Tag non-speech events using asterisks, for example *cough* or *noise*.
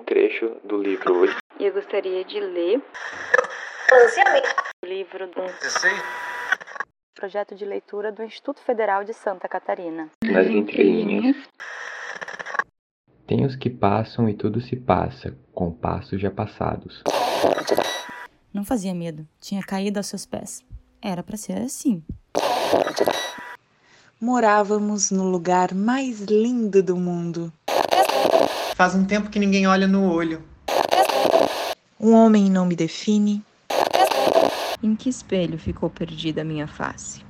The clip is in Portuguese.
trecho do livro hoje. *laughs* E eu gostaria de ler o livro do projeto de leitura do Instituto Federal de Santa Catarina. Nas entrelinhas. Tem os que passam e tudo se passa, com passos já passados. Não fazia medo, tinha caído aos seus pés. Era para ser assim. Morávamos no lugar mais lindo do mundo. Faz um tempo que ninguém olha no olho. Um homem não me define. Em que espelho ficou perdida a minha face?